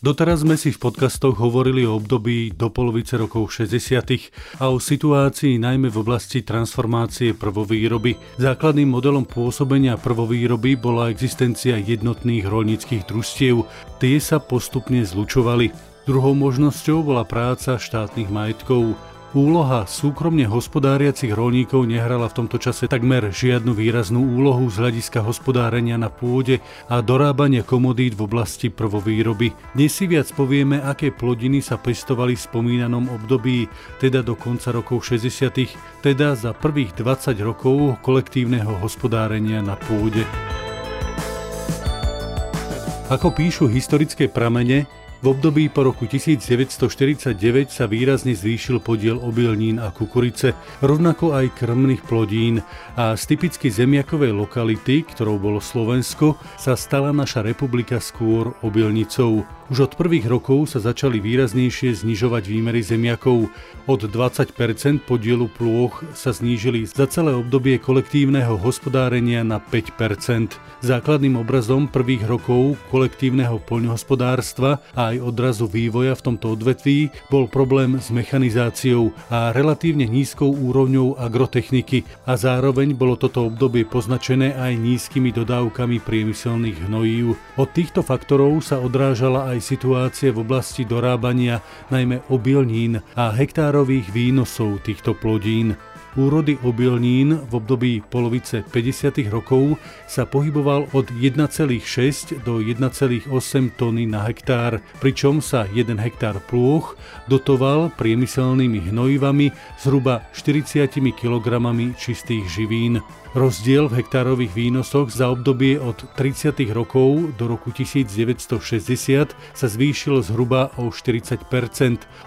Doteraz sme si v podcastoch hovorili o období do polovice rokov 60. a o situácii najmä v oblasti transformácie prvovýroby. Základným modelom pôsobenia prvovýroby bola existencia jednotných rolníckých družstiev. Tie sa postupne zlučovali. Druhou možnosťou bola práca štátnych majetkov. Úloha súkromne hospodáriacich rolníkov nehrala v tomto čase takmer žiadnu výraznú úlohu z hľadiska hospodárenia na pôde a dorábania komodít v oblasti prvovýroby. Dnes si viac povieme, aké plodiny sa pestovali v spomínanom období, teda do konca rokov 60., teda za prvých 20 rokov kolektívneho hospodárenia na pôde. Ako píšu historické pramene, v období po roku 1949 sa výrazne zvýšil podiel obilnín a kukurice, rovnako aj krmných plodín a z typicky zemiakovej lokality, ktorou bolo Slovensko, sa stala naša republika skôr obilnicou. Už od prvých rokov sa začali výraznejšie znižovať výmery zemiakov. Od 20% podielu plôch sa znížili za celé obdobie kolektívneho hospodárenia na 5%. Základným obrazom prvých rokov kolektívneho poľnohospodárstva a aj odrazu vývoja v tomto odvetví bol problém s mechanizáciou a relatívne nízkou úrovňou agrotechniky a zároveň bolo toto obdobie poznačené aj nízkymi dodávkami priemyselných hnojív. Od týchto faktorov sa odrážala aj situácie v oblasti dorábania najmä obilnín a hektárových výnosov týchto plodín. Úrody obilnín v období polovice 50. rokov sa pohyboval od 1,6 do 1,8 tony na hektár, pričom sa 1 hektár plôch dotoval priemyselnými hnojivami zhruba 40 kg čistých živín. Rozdiel v hektárových výnosoch za obdobie od 30. rokov do roku 1960 sa zvýšil zhruba o 40%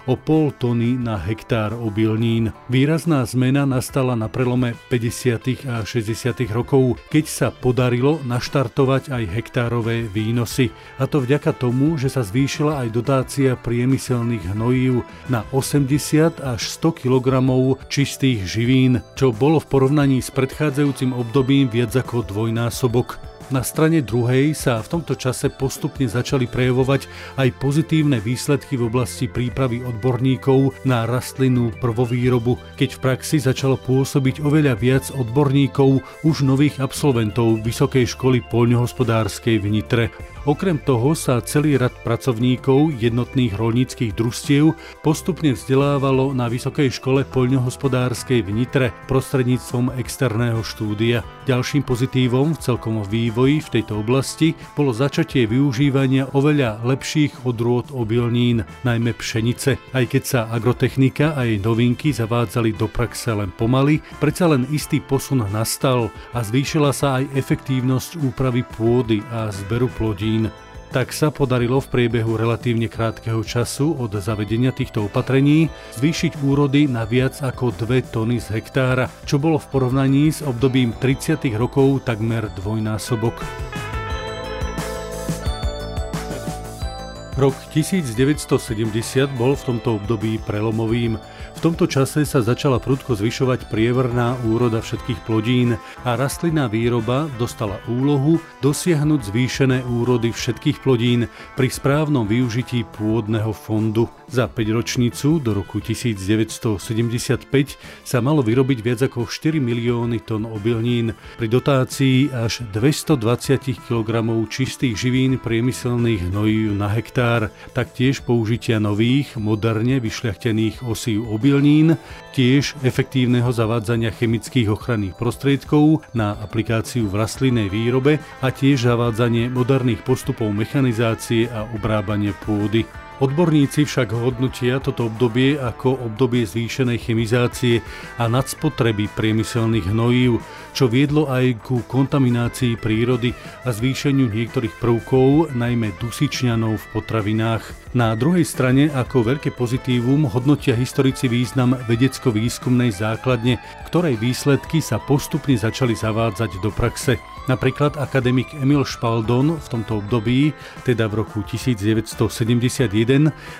o pol tony na hektár obilnín. Výrazná zmena nastala na prelome 50. a 60. rokov, keď sa podarilo naštartovať aj hektárové výnosy. A to vďaka tomu, že sa zvýšila aj dotácia priemyselných hnojív na 80 až 100 kg čistých živín, čo bolo v porovnaní s predchádzajúcim obdobím viac ako dvojnásobok. Na strane druhej sa v tomto čase postupne začali prejavovať aj pozitívne výsledky v oblasti prípravy odborníkov na rastlinnú prvovýrobu, keď v praxi začalo pôsobiť oveľa viac odborníkov už nových absolventov Vysokej školy poľnohospodárskej v Nitre. Okrem toho sa celý rad pracovníkov jednotných rolníckých družstiev postupne vzdelávalo na Vysokej škole poľnohospodárskej v Nitre prostredníctvom externého štúdia. Ďalším pozitívom v celkom vývoji v tejto oblasti bolo začatie využívania oveľa lepších odrôd obilnín, najmä pšenice. Aj keď sa agrotechnika a jej novinky zavádzali do praxe len pomaly, predsa len istý posun nastal a zvýšila sa aj efektívnosť úpravy pôdy a zberu plodín potravín. Tak sa podarilo v priebehu relatívne krátkeho času od zavedenia týchto opatrení zvýšiť úrody na viac ako 2 tony z hektára, čo bolo v porovnaní s obdobím 30. rokov takmer dvojnásobok. Rok 1970 bol v tomto období prelomovým. V tomto čase sa začala prudko zvyšovať prievrná úroda všetkých plodín a rastlinná výroba dostala úlohu dosiahnuť zvýšené úrody všetkých plodín pri správnom využití pôdneho fondu. Za 5 ročnicu do roku 1975 sa malo vyrobiť viac ako 4 milióny tón obilnín pri dotácii až 220 kg čistých živín priemyselných hnojív na hektár, taktiež použitia nových, moderne vyšľachtených osív obilnín, tiež efektívneho zavádzania chemických ochranných prostriedkov na aplikáciu v rastlinnej výrobe a tiež zavádzanie moderných postupov mechanizácie a obrábanie pôdy. Odborníci však hodnotia toto obdobie ako obdobie zvýšenej chemizácie a nadspotreby priemyselných hnojív, čo viedlo aj ku kontaminácii prírody a zvýšeniu niektorých prvkov, najmä dusičňanov v potravinách. Na druhej strane ako veľké pozitívum hodnotia historici význam vedecko-výskumnej základne, ktorej výsledky sa postupne začali zavádzať do praxe. Napríklad akademik Emil Špaldon v tomto období, teda v roku 1971,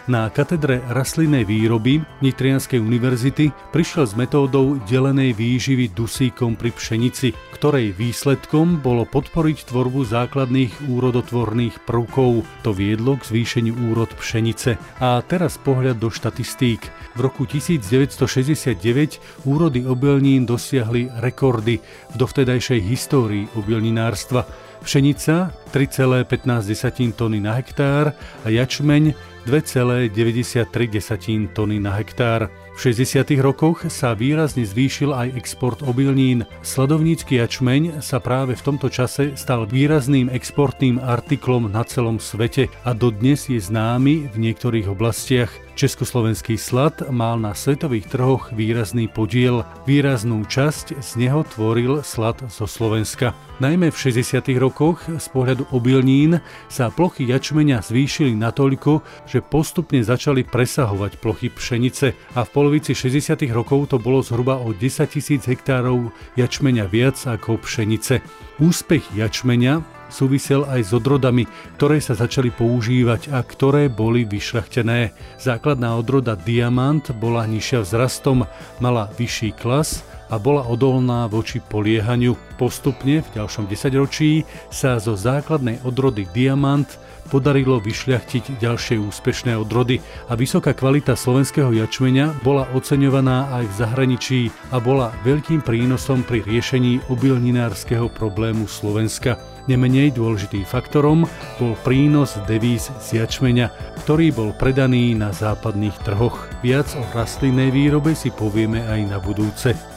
na katedre rastlinnej výroby Nitrianskej univerzity prišiel s metódou delenej výživy dusíkom pri pšenici, ktorej výsledkom bolo podporiť tvorbu základných úrodotvorných prvkov. To viedlo k zvýšeniu úrod pšenice. A teraz pohľad do štatistík. V roku 1969 úrody obilnín dosiahli rekordy v dovtedajšej histórii obilninárstva. Pšenica 3,15 tony na hektár a jačmeň 2,93 tony na hektár. V 60. rokoch sa výrazne zvýšil aj export obilnín. Sladovnícky jačmeň sa práve v tomto čase stal výrazným exportným artiklom na celom svete a dodnes je známy v niektorých oblastiach. Československý slad mal na svetových trhoch výrazný podiel. Výraznú časť z neho tvoril slad zo Slovenska. Najmä v 60. rokoch z pohľadu obilnín sa plochy jačmenia zvýšili natoľko, že postupne začali presahovať plochy pšenice a v polovici 60. rokov to bolo zhruba o 10 tisíc hektárov jačmenia viac ako pšenice. Úspech jačmenia súvisel aj s odrodami, ktoré sa začali používať a ktoré boli vyšľachtené. Základná odroda Diamant bola nižšia vzrastom, mala vyšší klas a bola odolná voči poliehaniu. Postupne v ďalšom desaťročí sa zo základnej odrody Diamant podarilo vyšľachtiť ďalšie úspešné odrody a vysoká kvalita slovenského jačmeňa bola oceňovaná aj v zahraničí a bola veľkým prínosom pri riešení obilninárskeho problému Slovenska. Nemenej dôležitým faktorom bol prínos devíz z jačmeňa, ktorý bol predaný na západných trhoch. Viac o rastlinnej výrobe si povieme aj na budúce.